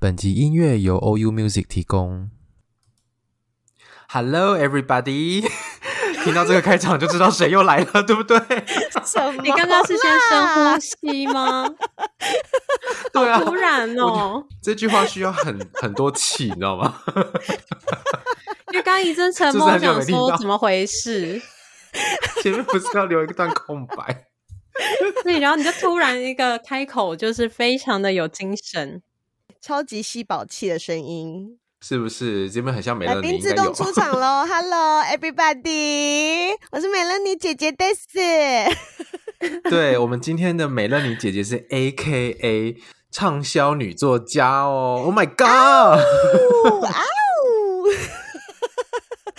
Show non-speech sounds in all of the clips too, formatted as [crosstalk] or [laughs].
本集音乐由 OU Music 提供。Hello, everybody！[laughs] 听到这个开场就知道谁又来了，[laughs] 对不对？你刚刚是先深呼吸吗？[laughs] 对啊，突然哦！这句话需要很很多气，你知道吗？因为刚刚一阵沉默，想说怎么回事？前面不是要留一段空白？对，然后你就突然一个开口，就是非常的有精神。超级吸宝气的声音，是不是？这边很像美乐妮。来宾自动出 [laughs] 场喽！Hello everybody，我是美乐妮姐姐 Daisy。[laughs] 对，我们今天的美乐妮姐姐是 AKA 畅销女作家哦。Oh my [laughs] god！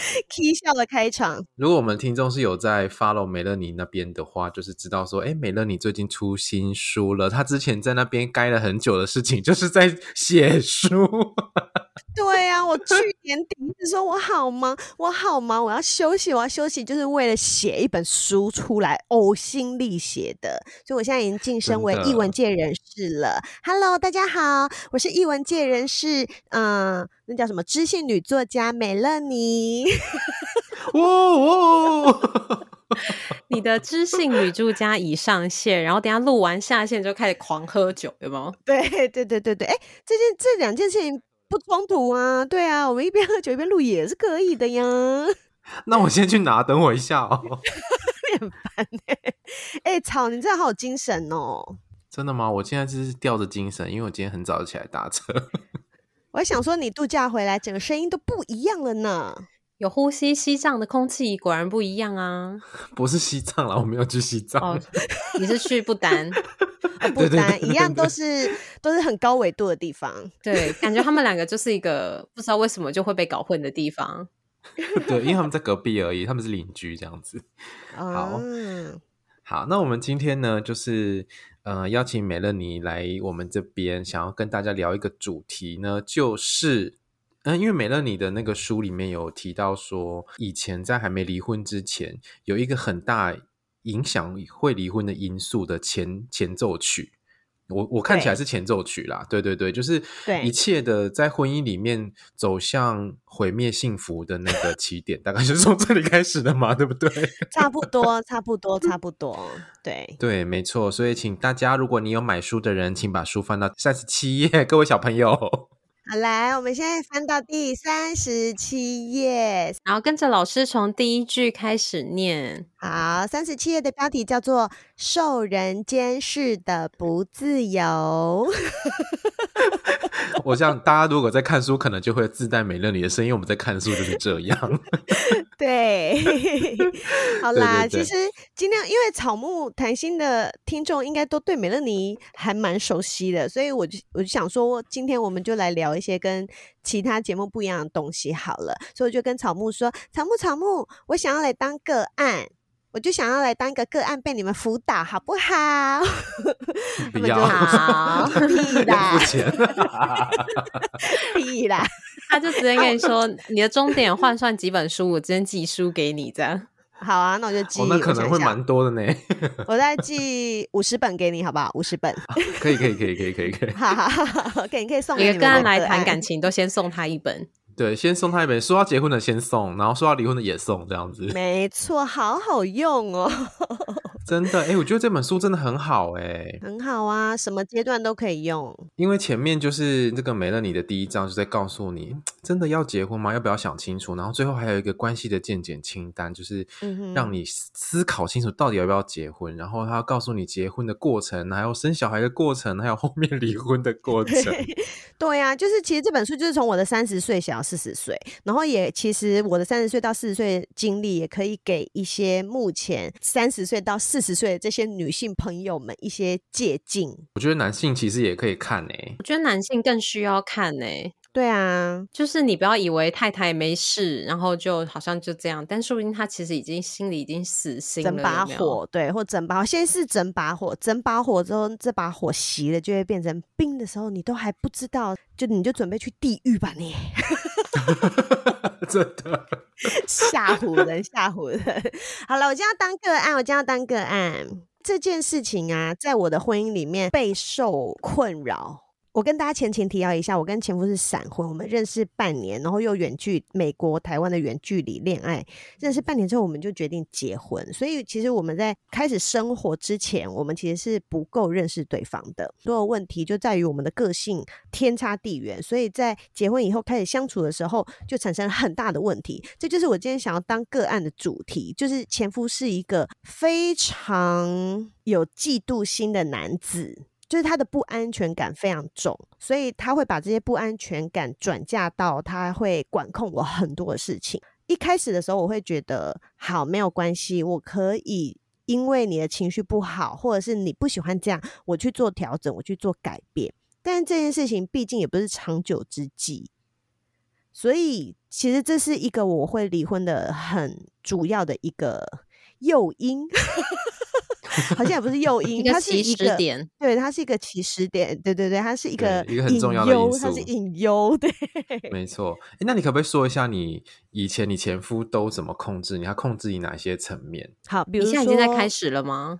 [laughs] K 笑的开场。如果我们听众是有在 follow 美乐妮那边的话，就是知道说，哎，美乐妮最近出新书了。她之前在那边待了很久的事情，就是在写书。[laughs] 对呀、啊，我去年底一直说我好忙，我好忙，我要休息，我要休息，就是为了写一本书出来，呕心沥血的。所以我现在已经晋升为译文界人士了。Hello，大家好，我是译文界人士，嗯、呃，那叫什么知性女作家美乐妮。[laughs] 哇哇！[laughs] 你的知性女作家已上线，然后等下录完下线就开始狂喝酒，有没有？对对对对对，哎，这件这两件事情。不冲突啊，对啊，我们一边喝酒一边录也是可以的呀。[laughs] 那我先去拿，等我一下哦。你 [laughs] 很烦哎、欸，哎、欸，草，你真的好有精神哦。真的吗？我现在就是吊着精神，因为我今天很早就起来打车。[laughs] 我还想说，你度假回来，整个声音都不一样了呢。有呼吸西藏的空气，果然不一样啊！[laughs] 不是西藏啦，我没有去西藏。哦、你是去不丹？[laughs] 哦、不丹一样，都是都是很高纬度的地方。[laughs] 对，感觉他们两个就是一个不知道为什么就会被搞混的地方。对，因为他们在隔壁而已，他们是邻居这样子。好，嗯、好，那我们今天呢，就是呃邀请美乐妮来我们这边，想要跟大家聊一个主题呢，就是。嗯，因为美乐你的那个书里面有提到说，以前在还没离婚之前，有一个很大影响会离婚的因素的前前奏曲。我我看起来是前奏曲啦，对，对对对，就是一切的在婚姻里面走向毁灭幸福的那个起点，大概就是从这里开始的嘛，对不对？[laughs] 差不多，差不多，差不多，对对，没错。所以，请大家，如果你有买书的人，请把书翻到三十七页，各位小朋友。好，来，我们现在翻到第三十七页，然后跟着老师从第一句开始念。好，三十七页的标题叫做《受人监视的不自由》。[laughs] [laughs] 我想大家如果在看书，可能就会自带美乐妮的声音。我们在看书就是这样。[laughs] 对，好啦，其实今天因为草木谈心的听众应该都对美乐妮还蛮熟悉的，所以我就我就想说，今天我们就来聊一些跟其他节目不一样的东西好了。所以我就跟草木说：“草木，草木，我想要来当个案。”我就想要来当一个个案被你们辅导，好不好？不要，好，屁 [laughs] 啦，[laughs] 屁啦，他就直接跟你说，[laughs] 你的终点换算几本书，我直接寄书给你，这样。好啊，那我就寄。哦、那可能会蛮多的呢。[laughs] 我再寄五十本给你，好不好？五十本。可以，可以，可以，可以，可以，可以。好 [laughs] 好好，可以，可以送你。一个个案来谈感情，都先送他一本。对，先送他一本，说要结婚的先送，然后说要离婚的也送，这样子。没错，好好用哦。真的，哎、欸，我觉得这本书真的很好，哎，很好啊，什么阶段都可以用。因为前面就是这个没了你的第一章，就在告诉你，真的要结婚吗？要不要想清楚？然后最后还有一个关系的健检清单，就是让你思考清楚到底要不要结婚。嗯、然后他要告诉你结婚的过程，还有生小孩的过程，还有后面离婚的过程。对呀、啊，就是其实这本书就是从我的三十岁想要四十岁，然后也其实我的三十岁到四十岁经历，也可以给一些目前三十岁到四十岁的这些女性朋友们一些借镜。我觉得男性其实也可以看呢、欸，我觉得男性更需要看呢、欸。对啊，就是你不要以为太太没事，然后就好像就这样，但说不定他其实已经心里已经死心了，整把火，有有对，或整把，先是整把火，整把火之后，这把火熄了，就会变成冰的时候，你都还不知道，就你就准备去地狱吧，你。[laughs] [laughs] 真的 [laughs] 吓唬人，吓唬人。好了，我今天要当个案，我今天要当个案。这件事情啊，在我的婚姻里面备受困扰。我跟大家前情提要一下，我跟前夫是闪婚，我们认识半年，然后又远距美国、台湾的远距离恋爱，认识半年之后，我们就决定结婚。所以其实我们在开始生活之前，我们其实是不够认识对方的。所有问题就在于我们的个性天差地远，所以在结婚以后开始相处的时候，就产生了很大的问题。这就是我今天想要当个案的主题，就是前夫是一个非常有嫉妒心的男子。就是他的不安全感非常重，所以他会把这些不安全感转嫁到他会管控我很多的事情。一开始的时候，我会觉得好，没有关系，我可以因为你的情绪不好，或者是你不喜欢这样，我去做调整，我去做改变。但这件事情毕竟也不是长久之计，所以其实这是一个我会离婚的很主要的一个诱因。好像也不是诱因，它是一个点，对，它是一个起始点，对对对，它是一个一个很重要的因素，它是隐忧，[laughs] 对，没错。哎，那你可不可以说一下，你以前你前夫都怎么控制你？他控制你哪些层面？好，比如说你现在已经在开始了吗？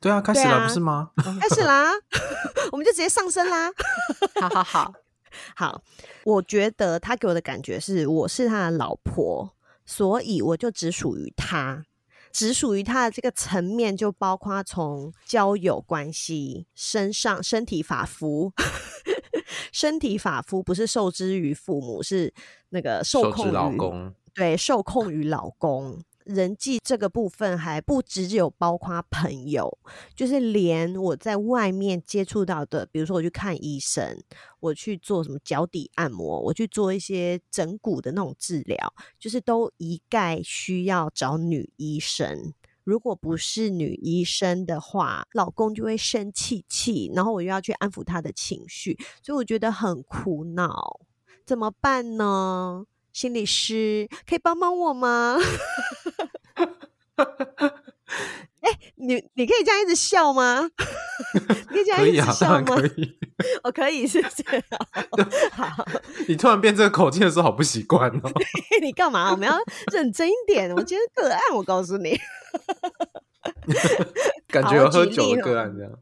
对啊，开始了，啊、不是吗？开始啦，[laughs] 我们就直接上升啦。[laughs] 好好好好，我觉得他给我的感觉是，我是他的老婆，所以我就只属于他。只属于他的这个层面，就包括从交友关系、身上身体发肤、[laughs] 身体发肤不是受之于父母，是那个受控于老公，对，受控于老公。人际这个部分还不只有包括朋友，就是连我在外面接触到的，比如说我去看医生，我去做什么脚底按摩，我去做一些整骨的那种治疗，就是都一概需要找女医生。如果不是女医生的话，老公就会生气气，然后我又要去安抚他的情绪，所以我觉得很苦恼，怎么办呢？心理师可以帮帮我吗？[laughs] [laughs] 哎、欸，你你可以这样一直笑吗？你可以这样一直笑吗？可以，我 [laughs] 可以是这样。好，[laughs] 你突然变这个口气的时候，好不习惯哦。你干嘛？我们要认真一点。我今天个案，我告诉你。感觉有喝酒的个案这样。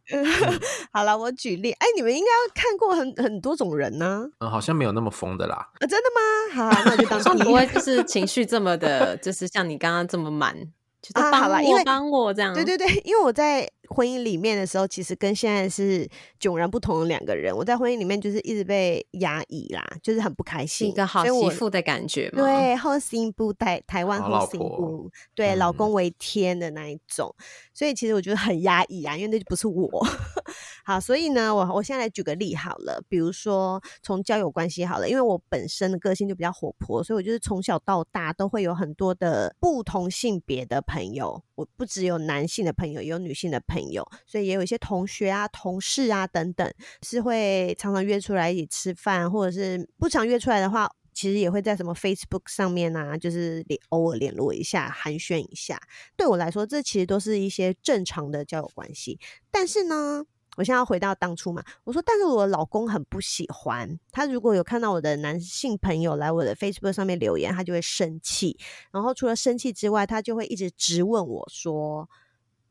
好了，我举例。哎、欸，你们应该要看过很很多种人呢、啊。嗯，好像没有那么疯的啦。啊，真的吗？好，那就当说你不会就是情绪这么的，就是像你刚刚这么满，就是帮我帮我这样。对对对，因为我在。婚姻里面的时候，其实跟现在是迥然不同的两个人。我在婚姻里面就是一直被压抑啦，就是很不开心，一个好媳妇的感觉嘛。对，后心不台台湾后心不对，嗯、老公为天的那一种。所以其实我觉得很压抑啊，因为那就不是我。[laughs] 好，所以呢，我我现在来举个例好了，比如说从交友关系好了，因为我本身的个性就比较活泼，所以我就是从小到大都会有很多的不同性别的朋友。我不只有男性的朋友，也有女性的朋友，朋友所以也有一些同学啊、同事啊等等，是会常常约出来一起吃饭，或者是不常约出来的话，其实也会在什么 Facebook 上面啊，就是偶尔联络一下、寒暄一下。对我来说，这其实都是一些正常的交友关系。但是呢，我现在要回到当初嘛，我说，但是我老公很不喜欢他，如果有看到我的男性朋友来我的 Facebook 上面留言，他就会生气。然后除了生气之外，他就会一直质问我说，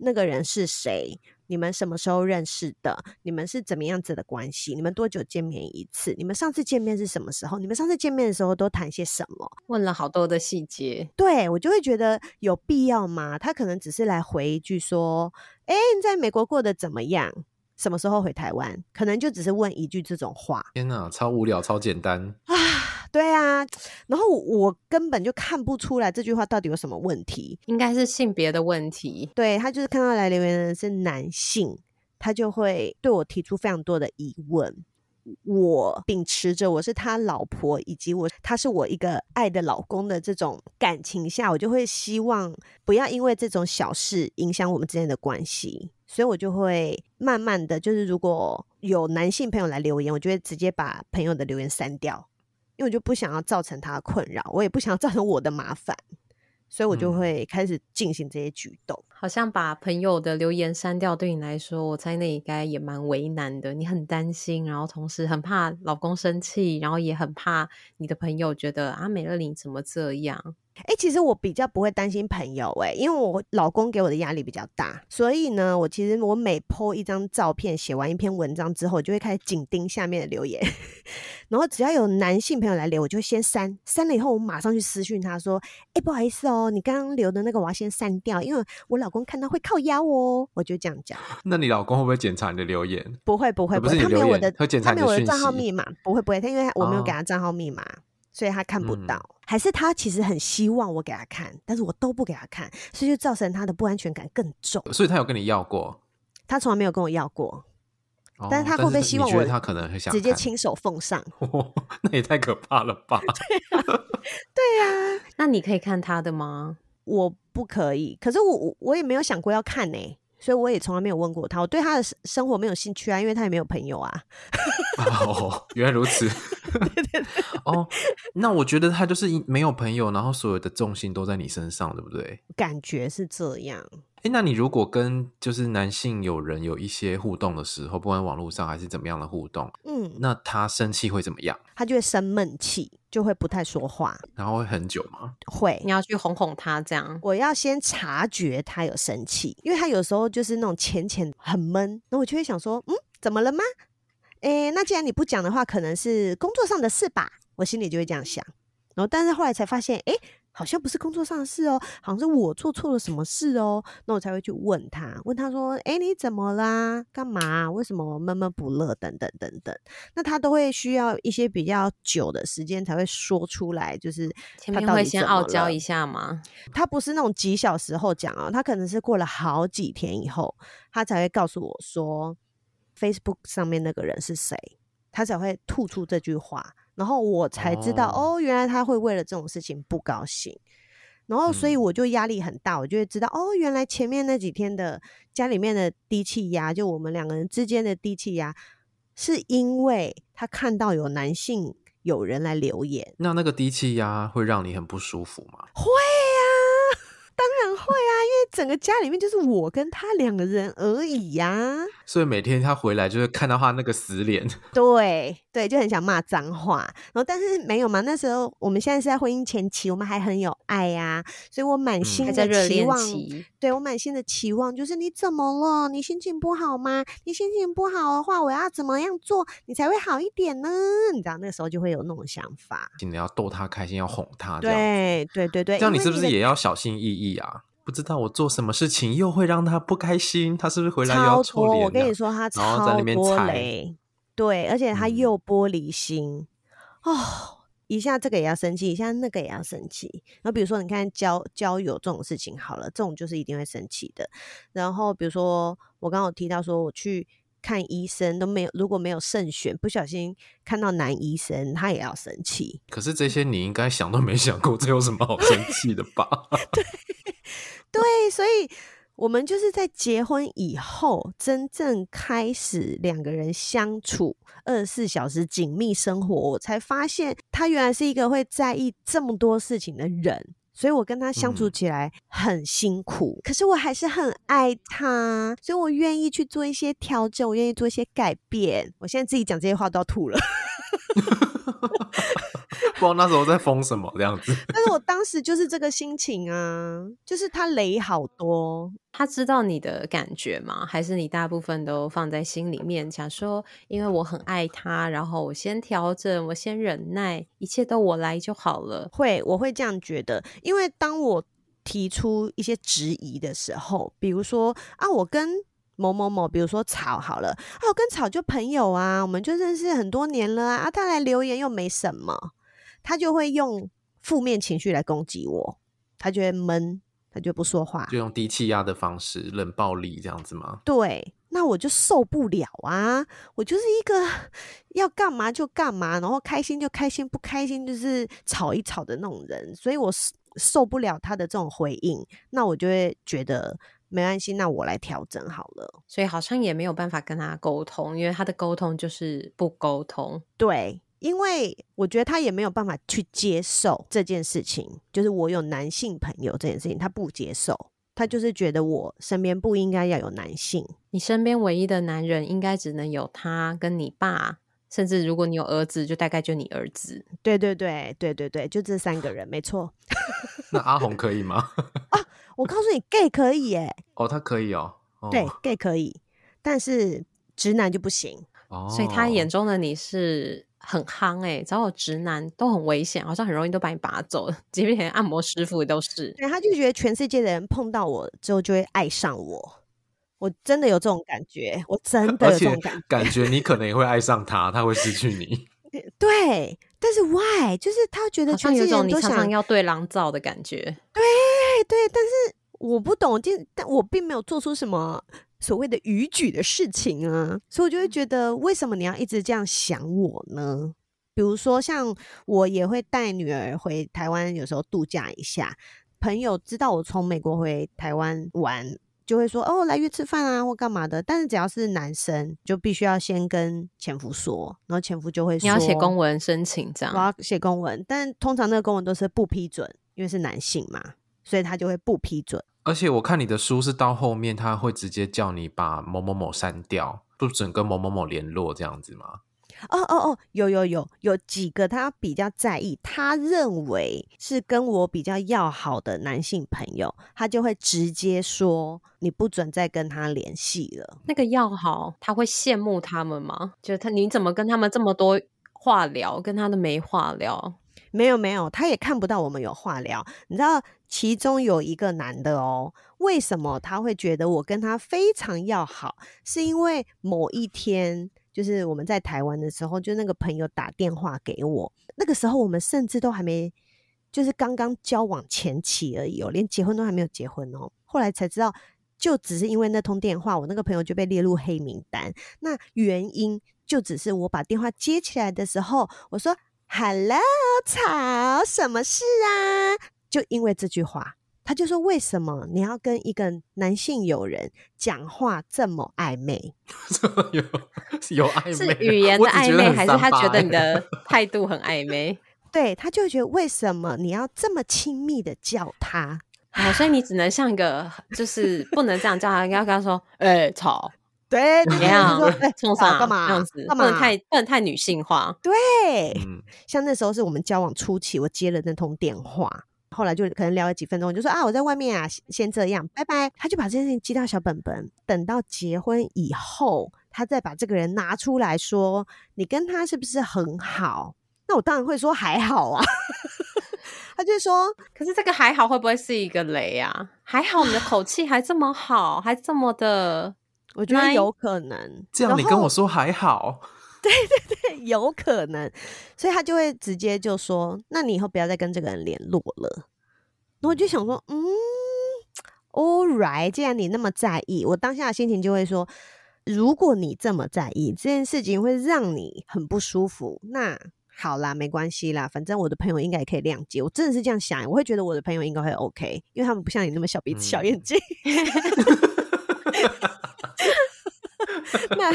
那个人是谁？你们什么时候认识的？你们是怎么样子的关系？你们多久见面一次？你们上次见面是什么时候？你们上次见面的时候都谈些什么？问了好多的细节。对，我就会觉得有必要吗？他可能只是来回一句说，诶，你在美国过得怎么样？什么时候回台湾？可能就只是问一句这种话。天哪，超无聊，超简单啊！[laughs] 对啊，然后我根本就看不出来这句话到底有什么问题，应该是性别的问题。对，他就是看到来留言的人是男性，他就会对我提出非常多的疑问。我秉持着我是他老婆，以及我他是我一个爱的老公的这种感情下，我就会希望不要因为这种小事影响我们之间的关系。所以我就会慢慢的就是，如果有男性朋友来留言，我就会直接把朋友的留言删掉。因为我就不想要造成他的困扰，我也不想要造成我的麻烦。所以我就会开始进行这些举动，嗯，好像把朋友的留言删掉，对你来说，我猜那应该也蛮为难的。你很担心，然后同时很怕老公生气，然后也很怕你的朋友觉得啊，美乐玲怎么这样？哎、欸，其实我比较不会担心朋友、欸，哎，因为我老公给我的压力比较大，所以呢，我其实我每 po 一张照片，写完一篇文章之后，就会开始紧盯下面的留言，[laughs] 然后只要有男性朋友来留，我就会先删，删了以后我马上去私讯他说，哎、欸，不好意思哦，你刚刚留的那个我要先删掉，因为我老公看到会靠腰哦，我就这样讲。那你老公会不会检查你的留言？不会，不会，不会，他没有我的，他没有我的账号密码，不会，不会，他因为我没有给他账号密码。哦所以他看不到，嗯，还是他其实很希望我给他看，但是我都不给他看，所以就造成他的不安全感更重。所以他有跟你要过？他从来没有跟我要过。哦，但是他会不会希望我？他可能会想直接亲手奉上，哦？那也太可怕了吧？[laughs] 对呀，对呀。那你可以看他的吗？我不可以，可是我我也没有想过要看呢，欸。所以我也从来没有问过他，我对他的生活没有兴趣啊，因为他也没有朋友啊。[laughs] 哦，原来如此。对对对。哦，那我觉得他就是没有朋友，然后所有的重心都在你身上，对不对？感觉是这样。哎，那你如果跟就是男性友人有一些互动的时候，不管网络上还是怎么样的互动，嗯，那他生气会怎么样？他就会生闷气，就会不太说话，然后会很久吗？会，你要去哄哄他，这样。我要先察觉他有生气，因为他有时候就是那种浅浅很闷，那我就会想说，嗯，怎么了吗？哎，那既然你不讲的话，可能是工作上的事吧，我心里就会这样想。然后，但是后来才发现，哎。好像不是工作上的事哦，好像是我做错了什么事哦，那我才会去问他，问他说：“哎，你怎么啦？干嘛？为什么闷闷不乐？等等等等。”那他都会需要一些比较久的时间才会说出来，就是他前面会先傲娇一下吗？[laughs] 他不是那种几小时后讲哦，他可能是过了好几天以后，他才会告诉我说，Facebook 上面那个人是谁，他才会吐出这句话。然后我才知道哦，哦，原来他会为了这种事情不高兴，然后所以我就压力很大，嗯、我就会知道哦，原来前面那几天的家里面的低气压，就我们两个人之间的低气压，是因为他看到有男性有人来留言，那那个低气压会让你很不舒服吗？会啊，当然会啊，因为整个家里面就是我跟他两个人而已呀、啊，所以每天他回来就是看到他那个死脸，[laughs] 对。对，就很想骂脏话，然后但是没有嘛。那时候我们现在是在婚姻前期，我们还很有爱呀、啊，所以我满心的期望，嗯、对我满心的期望就是你怎么了？你心情不好吗？你心情不好的话，我要怎么样做你才会好一点呢？你知道那个时候就会有那种想法，你要逗他开心，要哄他，对对对对，这样你是不是也要小心翼翼啊？不知道我做什么事情又会让他不开心，他是不是回来要臭脸？我跟你说，他超多雷。对，而且他又玻璃心、嗯、哦，一下这个也要生气，一下那个也要生气。然后比如说，你看交交友这种事情好了，这种就是一定会生气的。然后比如说，我刚刚有提到说，我去看医生都没有，如果没有慎选，不小心看到男医生，他也要生气。可是这些你应该想都没想过，这有什么好生气的吧？[laughs] 对对，所以。我们就是在结婚以后，真正开始两个人相处二十四小时紧密生活，我才发现他原来是一个会在意这么多事情的人，所以我跟他相处起来很辛苦，嗯、可是我还是很爱他，所以我愿意去做一些调整，我愿意做一些改变。我现在自己讲这些话都要吐了。[laughs] 不知道那时候在疯什么这样子，但是我当时就是这个心情啊，就是他雷好多，他知道你的感觉吗？还是你大部分都放在心里面，想说因为我很爱他，然后我先调整，我先忍耐，一切都我来就好了。会，我会这样觉得，因为当我提出一些质疑的时候，比如说啊，我跟某某某，比如说草好了，啊，我跟草就朋友啊，我们就认识很多年了啊，啊他来留言又没什么。他就会用负面情绪来攻击我，他就会闷，他就不说话，就用低气压的方式，冷暴力这样子吗？对，那我就受不了啊！我就是一个 [laughs] 要干嘛就干嘛，然后开心就开心，不开心就是吵一吵的那种人，所以我受不了他的这种回应，那我就会觉得没关系，那我来调整好了。所以好像也没有办法跟他沟通，因为他的沟通就是不沟通。对。因为我觉得他也没有办法去接受这件事情，就是我有男性朋友这件事情，他不接受，他就是觉得我身边不应该要有男性。你身边唯一的男人应该只能有他跟你爸，甚至如果你有儿子，就大概就你儿子。对对对对对对，就这三个人，没错。[laughs] 那阿红可以吗？[laughs] 啊，我告诉你，gay 可以耶。哦，他可以哦。哦对，gay 可以，但是直男就不行。哦，所以他眼中的你是。很夯哎、欸，只要有直男都很危险，好像很容易都把你拔走，[laughs] 即便连按摩师傅都是。对，他就觉得全世界的人碰到我之后就会爱上我，我真的有这种感觉，我真的有这种感觉，感觉你可能也会 [laughs] 爱上他，他会失去你。[laughs] 对，但是 why？就是他觉得全世界人都想常常要对狼造的感觉。对对，但是我不懂，就但我并没有做出什么。所谓的逾矩的事情啊，所以我就会觉得，为什么你要一直这样想我呢？比如说，像我也会带女儿回台湾，有时候度假一下。朋友知道我从美国回台湾玩，就会说：“哦，来约吃饭啊，或干嘛的。”但是只要是男生，就必须要先跟前夫说，然后前夫就会说：“你要写公文申请这样。”我要写公文，但通常那个公文都是不批准，因为是男性嘛，所以他就会不批准。而且我看你的书是到后面，他会直接叫你把某某某删掉，不准跟某某某联络这样子吗？哦哦哦，有有有有几个他比较在意，他认为是跟我比较要好的男性朋友，他就会直接说你不准再跟他联系了。那个要好，他会羡慕他们吗？就他你怎么跟他们这么多话聊，跟他都没话聊？没有没有，他也看不到我们有话聊。你知道，其中有一个男的哦，为什么他会觉得我跟他非常要好？是因为某一天，就是我们在台湾的时候，就那个朋友打电话给我，那个时候我们甚至都还没，就是刚刚交往前期而已哦，连结婚都还没有结婚哦。后来才知道，就只是因为那通电话，我那个朋友就被列入黑名单。那原因就只是我把电话接起来的时候，我说。Hello，草，什么事啊？就因为这句话，他就说：“为什么你要跟一个男性友人讲话这么暧昧？[laughs] 有有暧昧？是语言的暧昧，还是他觉得你的态度很暧昧？对，他就觉得为什么你要这么亲密的叫他？哦，所以你只能像一个，就是不能这样叫他，应该跟他说：‘哎、欸，草。’对，怎么样？冲上干嘛？这样子，干嘛？不能太不能太女性化。对，嗯，像那时候是我们交往初期，我接了那通电话，后来就可能聊了几分钟，我就说啊，我在外面啊，先这样，拜拜。他就把这件事情记到小本本，等到结婚以后，他再把这个人拿出来说，你跟他是不是很好？那我当然会说还好啊。[laughs] 他就说，可是这个还好会不会是一个雷啊？还好你的口气还这么好，还这么的。我觉得有可能，这样你跟我说还好，[laughs] 对对对，有可能，所以他就会直接就说：“那你以后不要再跟这个人联络了。”然后我就想说：“嗯，all right，既然你那么在意，我当下的心情就会说：如果你这么在意这件事情会让你很不舒服，那好啦，没关系啦，反正我的朋友应该也可以谅解。我真的是这样想，我会觉得我的朋友应该会 OK，因为他们不像你那么小鼻子小眼睛。嗯 [laughs] ” [laughs] 那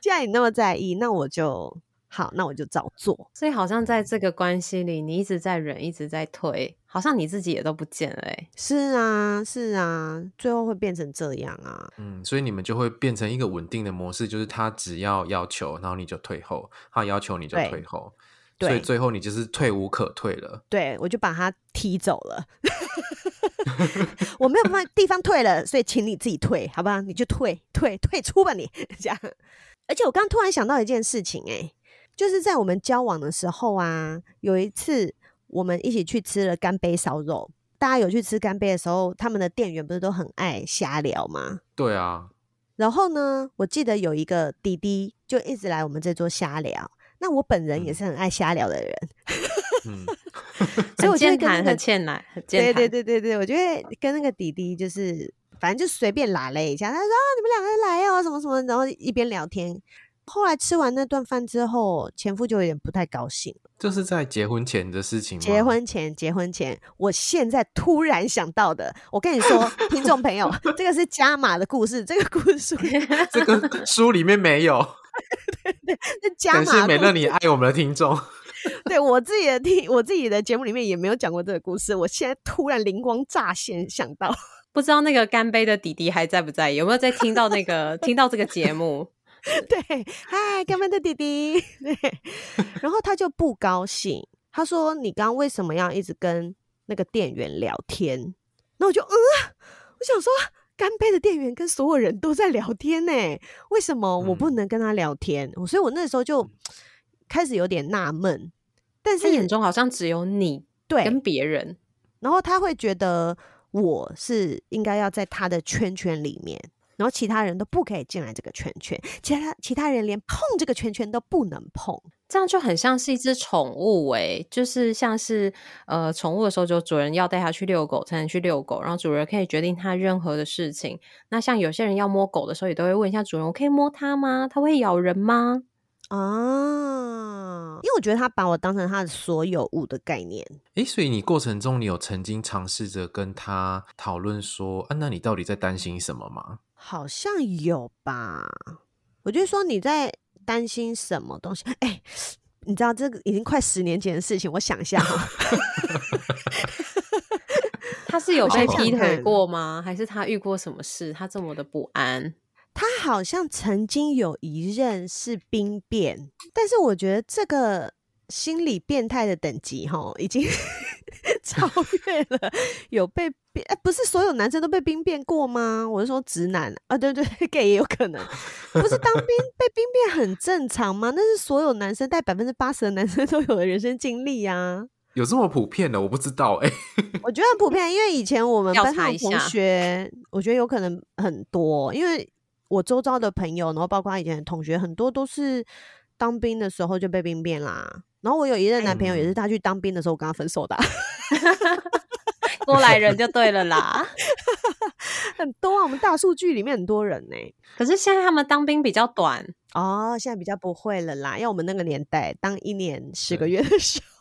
既然你那么在意，那我就好，那我就照做。所以好像在这个关系里，你一直在忍，一直在推，好像你自己也都不见了欸。是啊，是啊，最后会变成这样啊。嗯，所以你们就会变成一个稳定的模式，就是他只要要求，然后你就退后；他要求你就退后。所以最后你就是退无可退了。对，我就把他踢走了。[laughs] 我没有办法地方退了，所以请你自己退，好不好？你就退退退出吧，你 [laughs] 这样。而且我刚刚突然想到一件事情，欸，哎，就是在我们交往的时候啊，有一次我们一起去吃了干杯烧肉。大家有去吃干杯的时候，他们的店员不是都很爱瞎聊吗？对啊。然后呢，我记得有一个弟弟就一直来我们这桌瞎聊。那我本人也是很爱瞎聊的人。[laughs] 嗯。[laughs] 所以我觉得很很欠奶，很对对对对对，我觉得跟那个弟弟就是，反正就随便拉了一下。他说啊，你们两个人来哦，什么什么，然后一边聊天。后来吃完那顿饭之后，前夫就有点不太高兴。就是在结婚前的事情吗？结婚前，结婚前，我现在突然想到的。我跟你说，听众朋友，[laughs] 这个是加码的故事，这个故事，[laughs] 这个书里面没有。对对，那加码。感谢美乐你爱我们的听众。对我自己的听，我自己的节目里面也没有讲过这个故事。我现在突然灵光乍现，想到，[laughs] 不知道那个干杯的弟弟还在不在？有没有在听到那个听到这个节目？[laughs] 对，嗨，干杯的弟弟。[laughs] 对，然后他就不高兴，他说：“你刚刚为什么要一直跟那个店员聊天？”那我就嗯，我想说，干杯的店员跟所有人都在聊天呢，为什么我不能跟他聊天？嗯、所以我那时候就。开始有点纳闷，但是眼中好像只有你对跟别人，然后他会觉得我是应该要在他的圈圈里面，然后其他人都不可以进来这个圈圈，其他其他人连碰这个圈圈都不能碰，这样就很像是一只宠物诶、欸，就是像是呃宠物的时候，就主人要带它去遛狗才能去遛狗，然后主人可以决定它任何的事情。那像有些人要摸狗的时候，也都会问一下主人：“我可以摸它吗？它会咬人吗？”啊，因为我觉得他把我当成他的所有物的概念。诶，所以你过程中你有曾经尝试着跟他讨论说，啊，那你到底在担心什么吗？好像有吧。我就说你在担心什么东西？哎，你知道这个已经快十年前的事情，我想一下哈。他是有被劈腿过吗？还是他遇过什么事？他这么的不安？他好像曾经有一任是兵变，但是我觉得这个心理变态的等级哈，已经 [laughs] 超越了有被变。哎，不是所有男生都被兵变过吗？我是说直男啊，对对，gay 也有可能。不是当兵被兵变很正常吗？那是所有男生，带百分之八十的男生都有的人生经历啊。有这么普遍的？我不知道哎、欸。[laughs] 我觉得很普遍，因为以前我们班上同学，我觉得有可能很多，因为。我周遭的朋友，然后包括他以前的同学，很多都是当兵的时候就被兵变啦。然后我有一任男朋友，也是他去当兵的时候，我跟他分手的。[laughs] 过来人就对了啦，[laughs] 很多啊，我们大数据里面很多人呢。可是现在他们当兵比较短哦，现在比较不会了啦。因为我们那个年代当一年十个月的时候。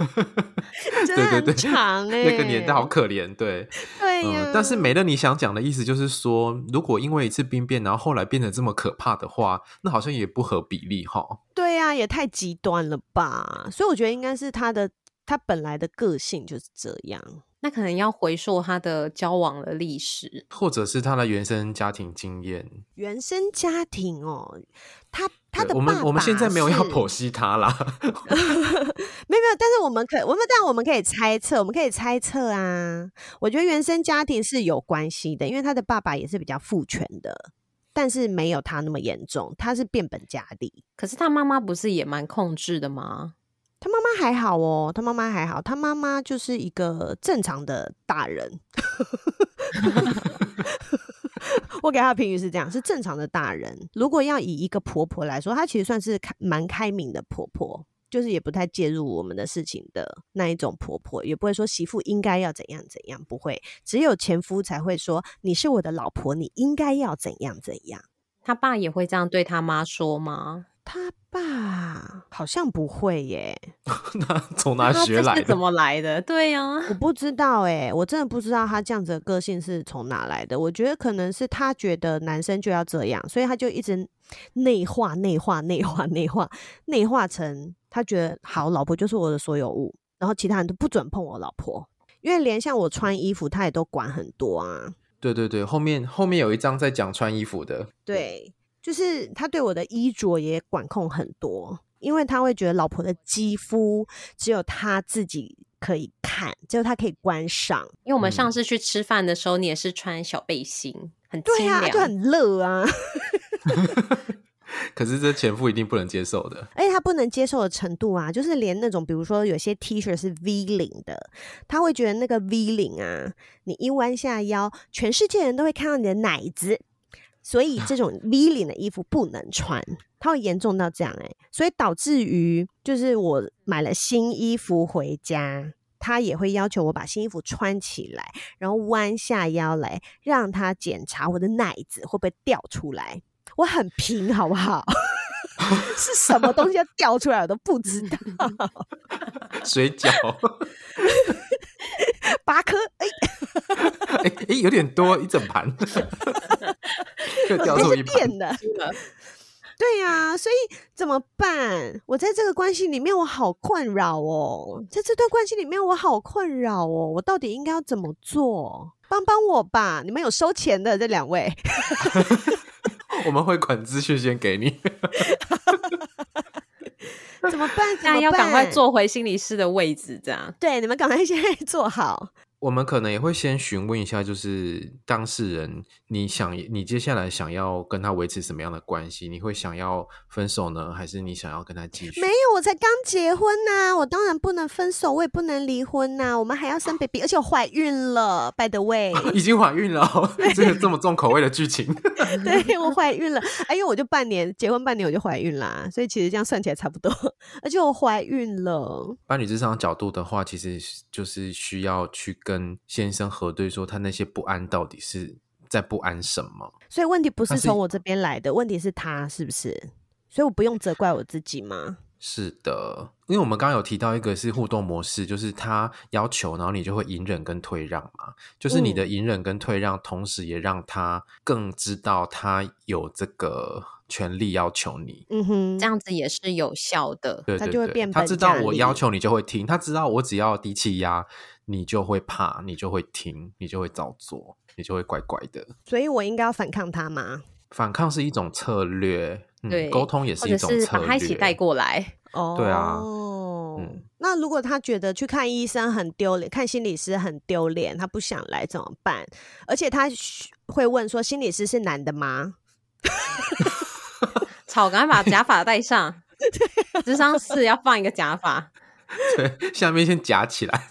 [laughs] 真的很长欸，[laughs] 那个年代好可怜，对，[laughs] 对呀、嗯。但是美乐你想讲的意思就是说，如果因为一次兵变，然后后来变得这么可怕的话，那好像也不合比例哈。对呀、啊，也太极端了吧？所以我觉得应该是他的，他本来的个性就是这样。那可能要回溯他的交往的历史，或者是他的原生家庭经验。原生家庭哦，他他的爸爸，我们我们现在没有要剖析他啦 [laughs] [laughs] 没有没有，但是我们可我们但我们可以猜测，我们可以猜测啊。我觉得原生家庭是有关系的，因为他的爸爸也是比较父权的，但是没有他那么严重，他是变本加厉。可是他妈妈不是也蛮控制的吗？他妈妈还好哦，他妈妈还好，他妈妈就是一个正常的大人。[laughs] 我给他的评语是这样：是正常的大人。如果要以一个婆婆来说，她其实算是开蛮开明的婆婆，就是也不太介入我们的事情的那一种婆婆，也不会说媳妇应该要怎样怎样，不会。只有前夫才会说：“你是我的老婆，你应该要怎样怎样。”他爸也会这样对他妈说吗？他爸好像不会耶，[laughs] 那从哪学来的？怎么来的？对呀、啊，我不知道哎，我真的不知道他这样子的个性是从哪来的。我觉得可能是他觉得男生就要这样，所以他就一直内化、内化、内化、内化、内化成他觉得好，老婆就是我的所有物，然后其他人都不准碰我老婆，因为连像我穿衣服，他也都管很多啊。对对对，后面后面有一章在讲穿衣服的，对。就是他对我的衣着也管控很多，因为他会觉得老婆的肌肤只有他自己可以看，只有他可以观赏。因为我们上次去吃饭的时候，你也是穿小背心，嗯、很清凉，对啊，就很热啊。[laughs] 可是这前夫一定不能接受的，而且他不能接受的程度啊，就是连那种比如说有些 T 恤是 V 领的，他会觉得那个 V 领啊，你一弯下腰，全世界人都会看到你的奶子。所以这种 V 领的衣服不能穿，它会严重到这样哎、欸，所以导致于就是我买了新衣服回家，他也会要求我把新衣服穿起来，然后弯下腰来让他检查我的奶子会不会掉出来。我很平好不好？[laughs] 是什么东西要掉出来我都不知道。水饺。八颗，哎、欸，[laughs] 哎、欸、有点多，一整盘，[laughs] 就掉出一盘的。对呀、啊，所以怎么办？我在这个关系里面，我好困扰哦。在这段关系里面，我好困扰哦。我到底应该要怎么做？帮帮我吧！你们有收钱的这两位，我们会管资讯先给你。[laughs] 怎么办？这样要赶快坐回心理师的位置，这样。对，你们赶快现在坐好。我们可能也会先询问一下，就是当事人，你想你接下来想要跟他维持什么样的关系？你会想要分手呢，还是你想要跟他继续？没有，我才刚结婚呐、啊，我当然不能分手，我也不能离婚呐、啊，我们还要生 baby，而且我怀孕了。By the way，[laughs] 已经怀孕了，这个这么重口味的剧情。[laughs] 对，我怀孕了，哎，因为我就半年结婚半年我就怀孕啦，所以其实这样算起来差不多，而且我怀孕了。伴侣智商角度的话，其实就是需要去。跟先生核对说，他那些不安到底是在不安什么？所以问题不是从我这边来的，问题是他是不是？所以我不用责怪我自己吗？是的，因为我们刚刚有提到一个是互动模式，就是他要求，然后你就会隐忍跟退让嘛。就是你的隐忍跟退让，同时也让他更知道他有这个权利要求你。嗯哼，这样子也是有效的。对对对，他就会变，他知道我要求你就会听，他知道我只要低气压。你就会怕，你就会听，你就会照做，你就会乖乖的。所以我应该要反抗他吗？反抗是一种策略，对，嗯、沟通也是一种策略。把他一起带过来。哦，对啊。嗯，那如果他觉得去看医生很丢脸，看心理师很丢脸，他不想来怎么办？而且他会问说：“心理师是男的吗？” [laughs] 草，赶快把假发戴上。[laughs] 智商四要放一个假发，[laughs] 对，下面先夹起来。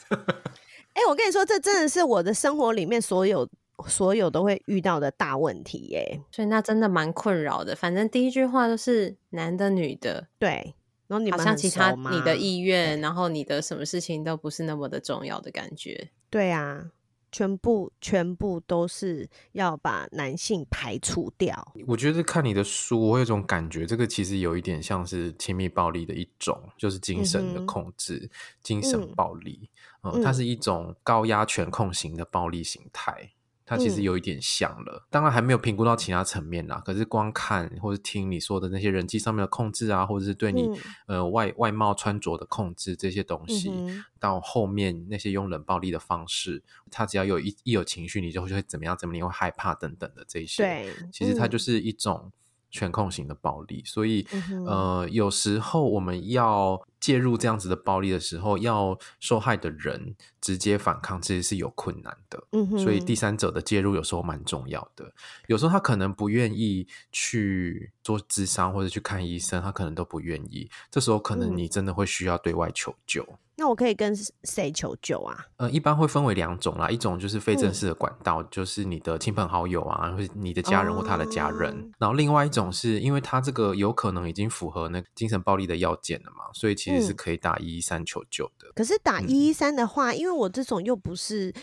哎、欸，我跟你说，这真的是我的生活里面所有所有都会遇到的大问题耶。所以那真的蛮困扰的。反正第一句话都是男的、女的，对。然后你们好像其他你的意愿，然后你的什么事情都不是那么的重要的感觉。对啊，全部全部都是要把男性排除掉。我觉得看你的书，我有一种感觉，这个其实有一点像是亲密暴力的一种，就是精神的控制、嗯、精神暴力。嗯，它是一种高压权控型的暴力形态，它其实有一点像了。嗯、当然还没有评估到其他层面啦，可是光看或者听你说的那些人际上面的控制啊，或者是对你、嗯、呃外外貌穿着的控制这些东西，嗯、到后面那些用冷暴力的方式，他只要有一一有情绪，你就会怎么样怎么样，你会害怕等等的这些。对，其实它就是一种权控型的暴力。所以、嗯、呃，有时候我们要。介入这样子的暴力的时候，要受害的人直接反抗，其实是有困难的。所以第三者的介入有时候蛮重要的。有时候他可能不愿意去做智商或者去看医生，他可能都不愿意。这时候可能你真的会需要对外求救。嗯那我可以跟谁求救啊？呃，一般会分为两种啦，一种就是非正式的管道，嗯、就是你的亲朋好友啊，或者你的家人或他的家人。哦、然后另外一种是因为他这个有可能已经符合那个精神暴力的要件了嘛，所以其实是可以打一一三求救的。可是打一一三的话，嗯、因为我这种又不是，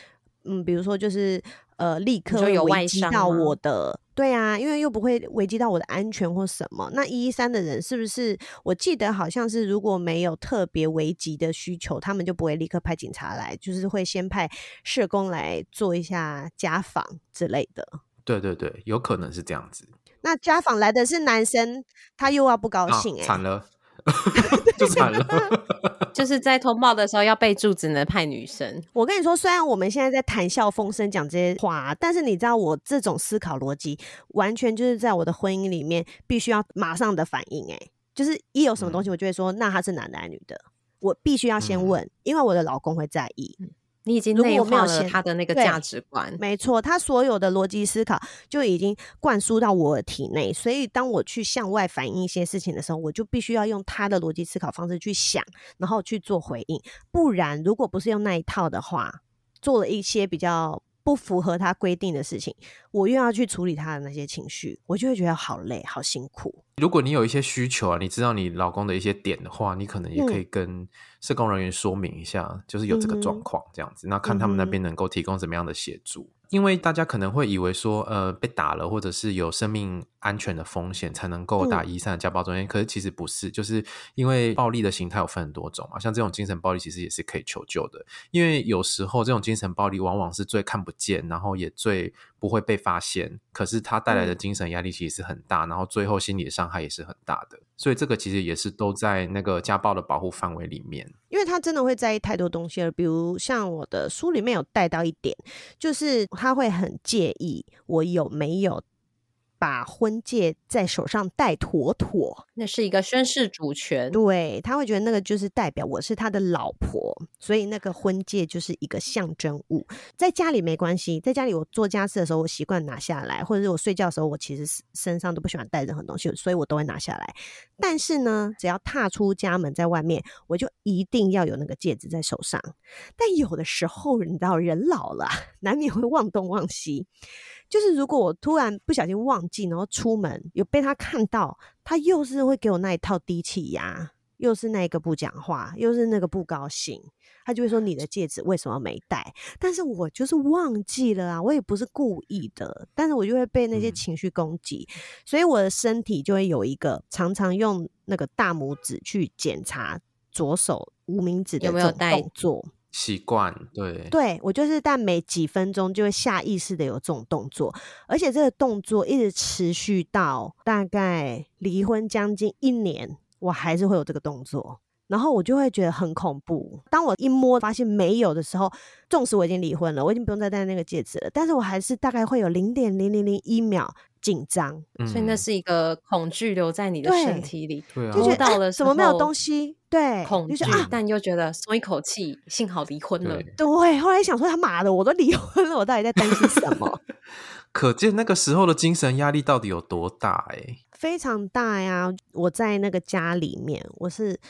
嗯，比如说就是。呃，立刻有危及到我的，对啊，因为又不会危及到我的安全或什么。那一一三的人是不是？我记得好像是，如果没有特别危急的需求，他们就不会立刻派警察来，就是会先派社工来做一下家访之类的。对对对，有可能是这样子。那家访来的是男生，他又要不高兴、欸，哎、啊，惨了。[laughs] 就惨了，[laughs] 就是在通报的时候要备注，只能派女生。我跟你说，虽然我们现在在谈笑风生讲这些话，但是你知道我这种思考逻辑，完全就是在我的婚姻里面必须要马上的反应。哎，就是一有什么东西，我就会说，嗯、那他是男的还是女的？我必须要先问，嗯、因为我的老公会在意。嗯你已经内化了他的那个价值观，没错，他所有的逻辑思考就已经灌输到我的体内，所以当我去向外反映一些事情的时候，我就必须要用他的逻辑思考方式去想，然后去做回应，不然如果不是用那一套的话，做了一些比较不符合他规定的事情，我又要去处理他的那些情绪，我就会觉得好累，好辛苦。如果你有一些需求啊，你知道你老公的一些点的话，你可能也可以跟社工人员说明一下，嗯、就是有这个状况这样子，那看他们那边能够提供什么样的协助。因为大家可能会以为说，呃，被打了或者是有生命安全的风险才能够打一三的家暴专线，嗯、可是其实不是，就是因为暴力的形态有分很多种嘛，像这种精神暴力其实也是可以求救的，因为有时候这种精神暴力往往是最看不见，然后也最不会被发现，可是它带来的精神压力其实是很大，嗯、然后最后心理的伤害也是很大的。所以这个其实也是都在那个家暴的保护范围里面，因为他真的会在意太多东西了。比如像我的书里面有带到一点，就是他会很介意我有没有。把婚戒在手上戴妥妥，那是一个宣誓主权。对，他会觉得那个就是代表我是他的老婆，所以那个婚戒就是一个象征物。在家里没关系，在家里我做家事的时候，我习惯拿下来，或者是我睡觉的时候，我其实身上都不喜欢带任何东西，所以我都会拿下来。但是呢，只要踏出家门，在外面，我就一定要有那个戒指在手上。但有的时候，你知道，人老了，难免会忘东忘西。就是如果我突然不小心忘记，然后出门有被他看到，他又是会给我那一套低气压，又是那个不讲话，又是那个不高兴，他就会说，你的戒指为什么没戴？但是我就是忘记了啊，我也不是故意的，但是我就会被那些情绪攻击，嗯、所以我的身体就会有一个常常用那个大拇指去检查左手无名指的这种动作。习惯对，对我就是，但每几分钟就会下意识的有这种动作，而且这个动作一直持续到大概离婚将近一年，我还是会有这个动作，然后我就会觉得很恐怖。当我一摸发现没有的时候，纵使我已经离婚了，我已经不用再戴那个戒指了，但是我还是大概会有零点零零零一秒。紧张，所以那是一个恐惧留在你的身体里，对，就觉得到了什么没有东西，对，恐惧，但又觉得松一口气，幸好离婚了。对，后来想说他妈的，我都离婚了，我到底在担心什么？[laughs] 可见那个时候的精神压力到底有多大？哎，非常大呀！我在那个家里面，我是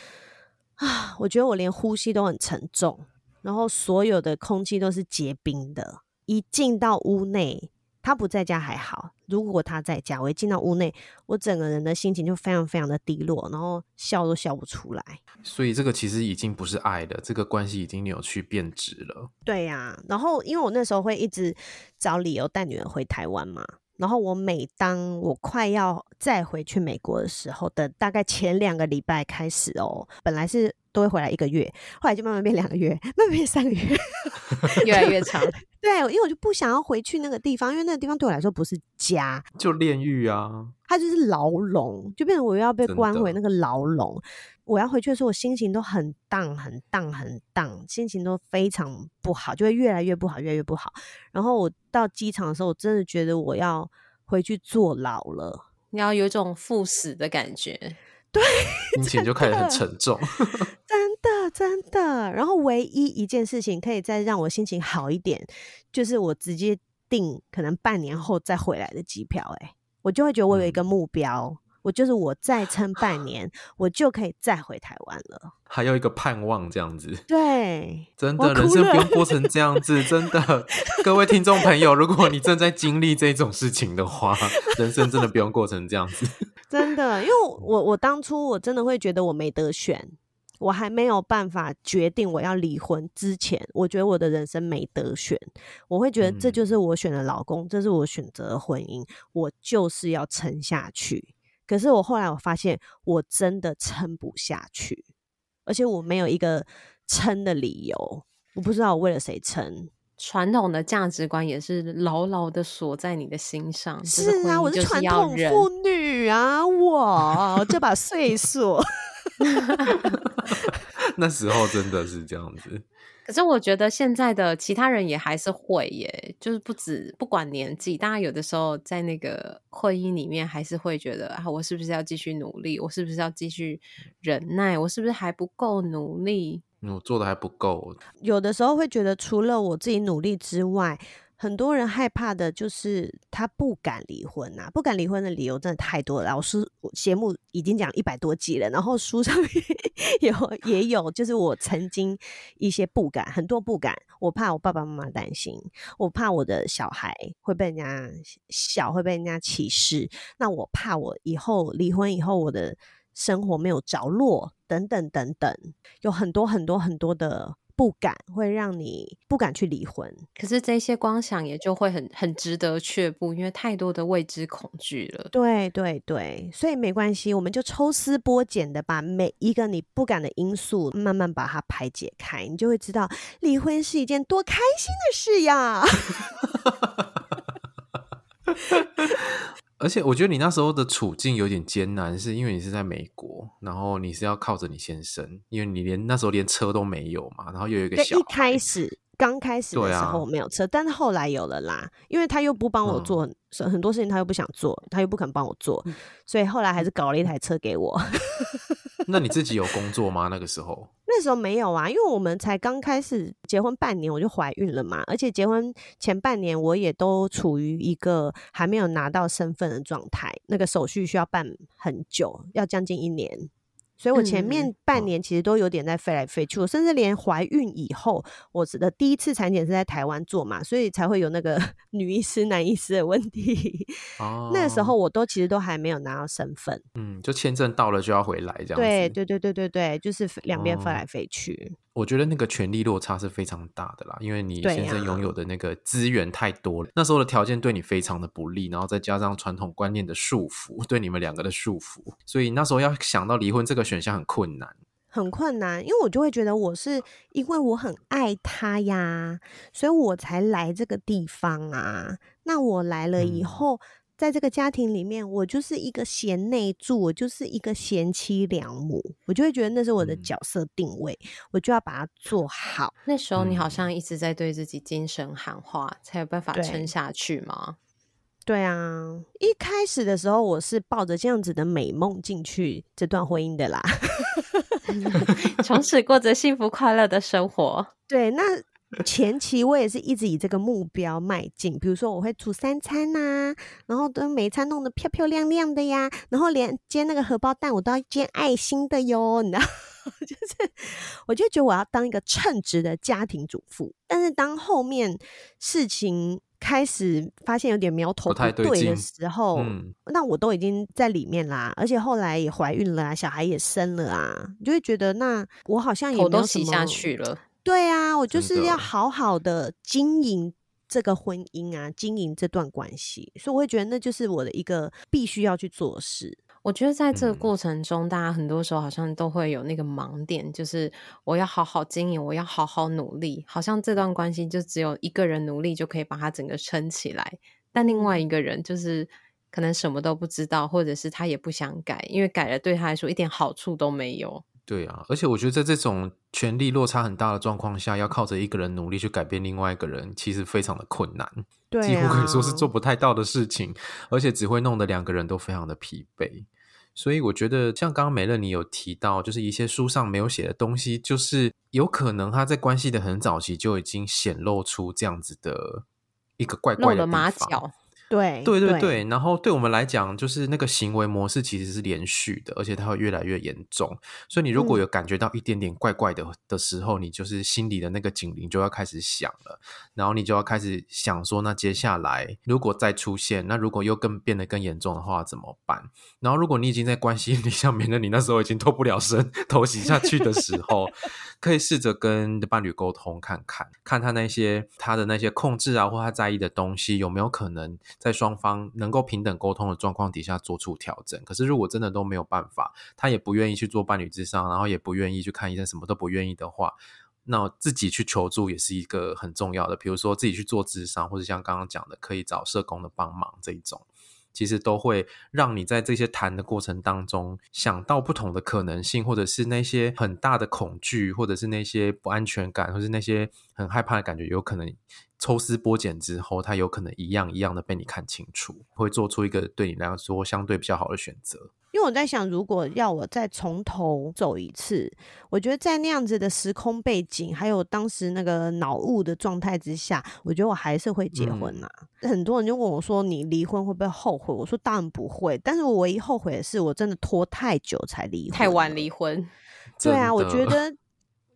啊，我觉得我连呼吸都很沉重，然后所有的空气都是结冰的，一进到屋内。他不在家还好，如果他在家，我一进到屋内，我整个人的心情就非常非常的低落，然后笑都笑不出来。所以这个其实已经不是爱了，这个关系已经扭曲变质了。对呀、啊，然后因为我那时候会一直找理由带女儿回台湾嘛，然后我每当我快要再回去美国的时候的大概前两个礼拜开始哦，本来是都会回来一个月，后来就慢慢变两个月，慢慢变三个月，[laughs] 越来越长。对，因为我就不想要回去那个地方，因为那个地方对我来说不是家，就炼狱啊，它就是牢笼，就变成我又要被关回那个牢笼。我要回去的时候，我心情都很荡、很荡、很荡，心情都非常不好，就会越来越不好，越来越不好。然后我到机场的时候，我真的觉得我要回去坐牢了，你要有一种赴死的感觉。[laughs] 对，心情就开始很沉重，[laughs] [laughs] 真的。然后唯一一件事情可以再让我心情好一点，就是我直接订可能半年后再回来的机票。哎，我就会觉得我有一个目标。嗯我就是我再撑半 [laughs] 年，我就可以再回台湾了。还有一个盼望，这样子。对，真的，人生不用过成这样子。真的，各位听众朋友，如果你正在经历这种事情的话，人生真的不用过成这样子。真的，因为我 [laughs] 我当初我真的会觉得我没得选。我还没有办法决定我要离婚之前，我觉得我的人生没得选。我会觉得这就是我选的老公，嗯、这是我选择的婚姻，我就是要撑下去。可是我后来我发现，我真的撑不下去，而且我没有一个撑的理由。我不知道我为了谁撑。传统的价值观也是牢牢的锁在你的心上。是啊，我是传统妇女啊，我 [laughs] 这把岁数。[laughs] 那时候真的是这样子。可是我觉得现在的其他人也还是会耶，就是不止不管年纪，大家有的时候在那个婚姻里面还是会觉得啊，我是不是要继续努力？我是不是要继续忍耐？我是不是还不够努力？我做的还不够。有的时候会觉得，除了我自己努力之外。很多人害怕的就是他不敢离婚呐、不敢离婚的理由真的太多了。老师节目已经讲一百多集了，然后书上 [laughs] 面有也有，就是我曾经一些不敢，很多不敢。我怕我爸爸妈妈担心，我怕我的小孩会被人家小，会被人家歧视。那我怕我以后离婚以后，我的生活没有着落，等等等等，有很多很多很多的。不敢会让你不敢去离婚，可是这些光想也就会很很值得却步，因为太多的未知恐惧了。对对对，所以没关系，我们就抽丝剥茧的把每一个你不敢的因素慢慢把它排解开，你就会知道离婚是一件多开心的事呀。[laughs] 而且我觉得你那时候的处境有点艰难，是因为你是在美国，然后你是要靠着你先生，因为你连那时候连车都没有嘛，然后又有一个小孩。一开始刚开始的时候没有车，啊、但是后来有了啦，因为他又不帮我做、嗯、很多事情，他又不想做，他又不肯帮我做，所以后来还是搞了一台车给我。[laughs] 那你自己有工作吗？那个时候？那时候没有啊，因为我们才刚开始结婚半年，我就怀孕了嘛，而且结婚前半年我也都处于一个还没有拿到身份的状态，那个手续需要办很久，要将近一年。所以我前面半年其实都有点在飞来飞去，嗯、我甚至连怀孕以后，我的第一次产检是在台湾做嘛，所以才会有那个 [laughs] 女医师、男医师的问题。哦，那个时候我都其实都还没有拿到身份，嗯，就签证到了就要回来这样子。对对对对对对，就是两边飞来飞去。哦我觉得那个权力落差是非常大的啦，因为你先生拥有的那个资源太多了，啊、那时候的条件对你非常的不利，然后再加上传统观念的束缚，[laughs] 对你们两个的束缚，所以那时候要想到离婚这个选项很困难，很困难，因为我就会觉得我是因为我很爱他呀，所以我才来这个地方啊，那我来了以后。嗯在这个家庭里面，我就是一个贤内助，我就是一个贤妻良母，我就会觉得那是我的角色定位，嗯、我就要把它做好。那时候你好像一直在对自己精神喊话，嗯、才有办法撑下去吗？对啊，一开始的时候我是抱着这样子的美梦进去这段婚姻的啦，[laughs] 从此过着幸福快乐的生活。[laughs] 对，那。前期我也是一直以这个目标迈进，比如说我会煮三餐呐、啊，然后都每一餐弄得漂漂亮亮的呀，然后连煎那个荷包蛋我都要煎爱心的哟，你知道，就是我就觉得我要当一个称职的家庭主妇。但是当后面事情开始发现有点苗头不对的时候，嗯、那我都已经在里面啦，而且后来也怀孕了啊，小孩也生了啊，你就会觉得那我好像也没有什么都洗下去了。对啊，我就是要。好好的经营这个婚姻啊，经营这段关系，所以我会觉得那就是我的一个必须要去做事。我觉得在这个过程中，嗯、大家很多时候好像都会有那个盲点，就是我要好好经营，我要好好努力，好像这段关系就只有一个人努力就可以把它整个撑起来，但另外一个人就是可能什么都不知道，或者是他也不想改，因为改了对他来说一点好处都没有。对啊，而且我觉得在这种权力落差很大的状况下，要靠着一个人努力去改变另外一个人，其实非常的困难，对啊，几乎可以说是做不太到的事情，而且只会弄得两个人都非常的疲惫。所以我觉得，像刚刚美乐你有提到，就是一些书上没有写的东西，就是有可能他在关系的很早期就已经显露出这样子的一个怪怪的马脚。对对对对，然后对我们来讲，就是那个行为模式其实是连续的，而且它会越来越严重。所以你如果有感觉到一点点怪怪的的时候，嗯、你就是心里的那个警铃就要开始响了，然后你就要开始想说，那接下来如果再出现，那如果又更变得更严重的话怎么办？然后如果你已经在关系里，像免得你那时候已经脱不了身，头洗下去的时候，可以试着跟伴侣沟通看看，看他那些他的那些控制啊，或他在意的东西有没有可能。在双方能够平等沟通的状况底下做出调整，可是如果真的都没有办法，他也不愿意去做伴侣咨商，然后也不愿意去看医生，什么都不愿意的话，那自己去求助也是一个很重要的。比如说自己去做智商，或者像刚刚讲的，可以找社工的帮忙这一种。其实都会让你在这些谈的过程当中想到不同的可能性，或者是那些很大的恐惧，或者是那些不安全感，或是那些很害怕的感觉，有可能抽丝剥茧之后，它有可能一样一样的被你看清楚，会做出一个对你来说相对比较好的选择。因为我在想，如果要我再从头走一次，我觉得在那样子的时空背景，还有当时那个脑雾的状态之下，我觉得我还是会结婚呐、啊。嗯、很多人就问我说：“你离婚会不会后悔？”我说：“当然不会。”但是我唯一后悔的是，我真的拖太久才离婚，太晚离婚。对啊，我觉得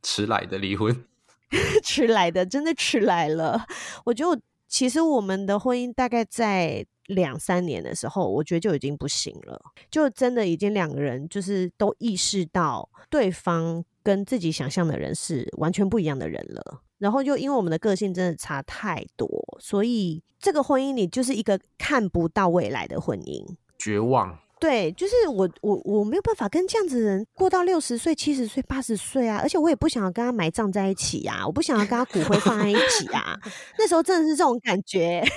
迟来的离婚，[laughs] 迟来的真的迟来了。我觉得我其实我们的婚姻大概在。两三年的时候，我觉得就已经不行了，就真的已经两个人就是都意识到对方跟自己想象的人是完全不一样的人了。然后就因为我们的个性真的差太多，所以这个婚姻里就是一个看不到未来的婚姻，绝望。对，就是我我我没有办法跟这样子的人过到六十岁、七十岁、八十岁啊，而且我也不想要跟他埋葬在一起呀、啊，我不想要跟他骨灰放在一起啊。[laughs] 那时候真的是这种感觉。[laughs]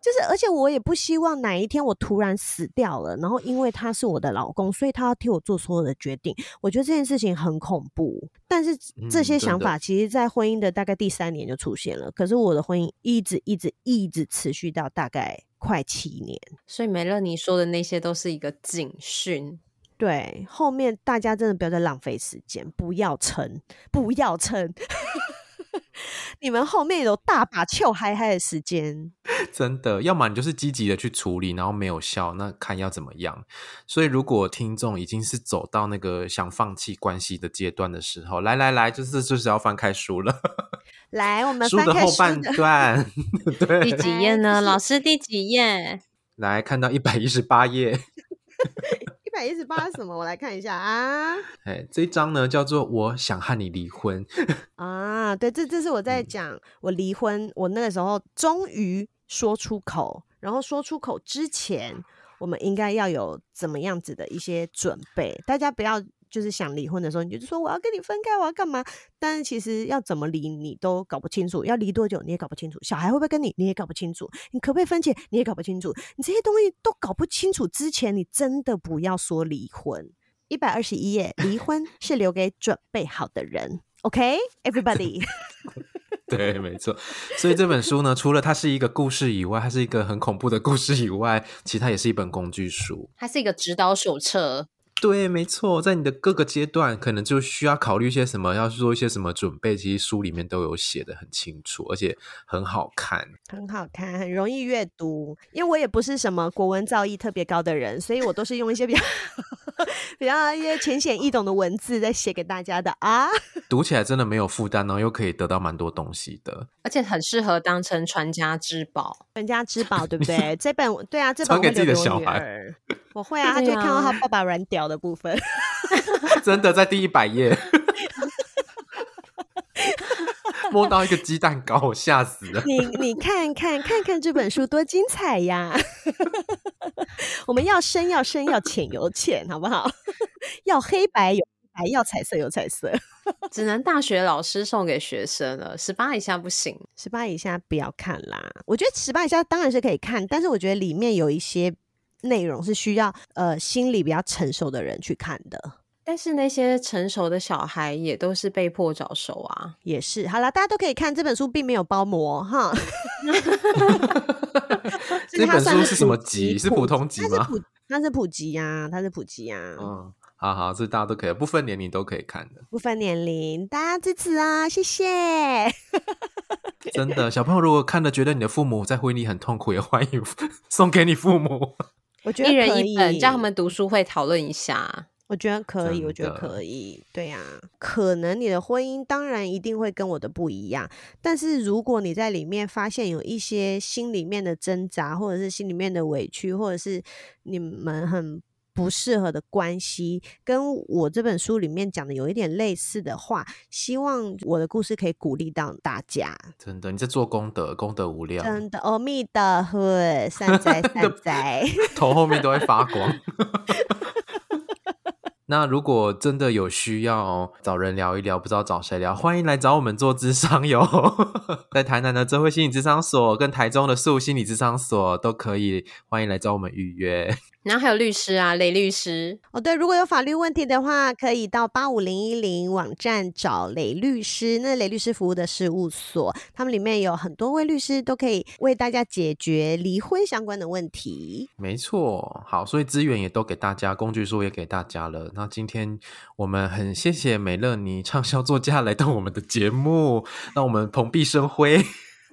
就是，而且我也不希望哪一天我突然死掉了，然后因为他是我的老公，所以他要替我做所有的决定。我觉得这件事情很恐怖。但是这些想法其实，在婚姻的大概第三年就出现了。可是我的婚姻一直一直一直持续到大概快七年。所以梅乐你说的那些都是一个警讯。对，后面大家真的不要再浪费时间，不要撑，不要撑。[laughs] [laughs] 你们后面有大把臭嗨嗨的时间，[laughs] 真的，要么你就是积极的去处理，然后没有效，那看要怎么样。所以，如果听众已经是走到那个想放弃关系的阶段的时候，来来来，就是就是要翻开书了。[laughs] 来，我们翻开书的后半段，对，第几页呢？老师，第几页？来看到一百一十八页。一百一十八什么？我来看一下啊。[laughs] 哎，这一章呢叫做“我想和你离婚” [laughs] 啊。对，这这是我在讲我离婚，我那个时候终于说出口，然后说出口之前，我们应该要有怎么样子的一些准备。大家不要。就是想离婚的时候，你就说我要跟你分开，我要干嘛？但是其实要怎么离，你都搞不清楚。要离多久，你也搞不清楚。小孩会不会跟你，你也搞不清楚。你可不可以分钱，你也搞不清楚。你这些东西都搞不清楚之前，你真的不要说离婚。一百二十一页，离婚是留给准备好的人。OK，everybody。Okay? [laughs] 对，没错。所以这本书呢，除了它是一个故事以外，它是一个很恐怖的故事以外，其实它也是一本工具书。它是一个指导手册。对，没错，在你的各个阶段，可能就需要考虑一些什么，要做一些什么准备。其实书里面都有写的很清楚，而且很好看，很好看，很容易阅读。因为我也不是什么国文造诣特别高的人，所以我都是用一些比较 [laughs] 比较一些浅显易懂的文字在写给大家的啊。读起来真的没有负担，然后又可以得到蛮多东西的，而且很适合当成传家之宝。传家之宝，对不对？[laughs] 这本对啊，这本传给自己的小孩。我会啊，他就会看到他爸爸软屌的部分，[laughs] 真的在第一百页 [laughs] 摸到一个鸡蛋糕，我吓死了。你你看看看看这本书多精彩呀！[laughs] 我们要深要深，要浅有浅，好不好？要黑白有白，要彩色有彩色，只能大学老师送给学生了。十八以下不行，十八以下不要看啦。我觉得十八以下当然是可以看，但是我觉得里面有一些。内容是需要呃心理比较成熟的人去看的，但是那些成熟的小孩也都是被迫早熟啊，也是。好啦，大家都可以看这本书，并没有包膜哈。[laughs] 这本书是什么级？是普通级吗？它是普，它是普级呀、啊，它是普及呀、啊。嗯，好好，这大家都可以，不分年龄都可以看的，不分年龄，大家支持啊，谢谢。真的，小朋友如果看了觉得你的父母在婚礼很痛苦，也欢迎 [laughs] 送给你父母。我觉得一人一本，叫他们读书会讨论一下。我觉得可以，我觉得可以。对呀、啊，可能你的婚姻当然一定会跟我的不一样，但是如果你在里面发现有一些心里面的挣扎，或者是心里面的委屈，或者是你们很。不适合的关系，跟我这本书里面讲的有一点类似的话，希望我的故事可以鼓励到大家。真的，你在做功德，功德无量。真的，阿弥陀佛，善哉 [laughs] 善哉，[laughs] 头后面都会发光。[laughs] 那如果真的有需要找人聊一聊，不知道找谁聊，欢迎来找我们做智商哟。在台南的智慧心理智商所跟台中的素心理智商所都可以，欢迎来找我们预约。然后还有律师啊，雷律师哦，对，如果有法律问题的话，可以到八五零一零网站找雷律师。那雷律师服务的事务所，他们里面有很多位律师，都可以为大家解决离婚相关的问题。没错，好，所以资源也都给大家，工具书也给大家了。那今天我们很谢谢美乐妮畅销作家来到我们的节目，让我们蓬荜生辉。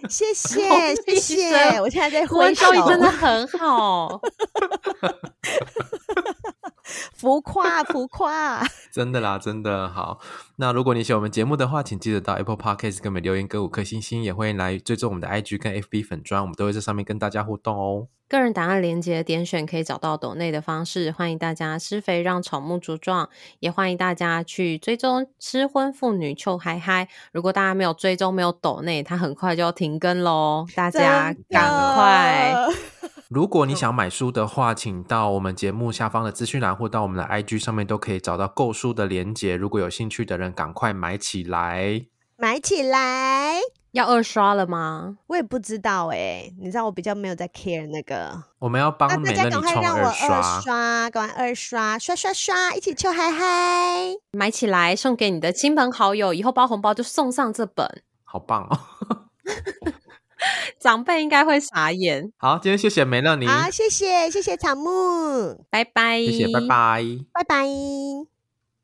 谢 [laughs] 谢谢谢，我现在在挥手，真的。很好，[laughs] 浮 [laughs] 夸浮夸，[laughs] 真的啦，真的好。那如果你喜欢我们节目的话，请记得到 Apple Podcast 给我们留言，给五颗星星，也欢迎来追踪我们的 IG 跟 FB 粉砖，我们都会在上面跟大家互动哦。个人档案连接点选可以找到抖内的方式，欢迎大家施肥让草木茁壮，也欢迎大家去追踪失婚妇女臭嗨嗨。如果大家没有追踪没有抖内，它很快就要停更喽，大家赶快。如果你想买书的话，请到我们节目下方的资讯栏或到我们的 IG 上面都可以找到购书的连接。如果有兴趣的人，赶快买起来。买起来。要二刷了吗？我也不知道哎、欸，你知道我比较没有在 care 那个。我们要帮美乐你创二刷，让我二刷，赶快二刷，刷刷刷，一起抽嗨嗨！买起来送给你的亲朋好友，以后包红包就送上这本，好棒哦！[laughs] 长辈应该会傻眼。好，今天谢谢美乐你，好，谢谢谢谢草木，拜拜，谢谢，拜拜，拜拜。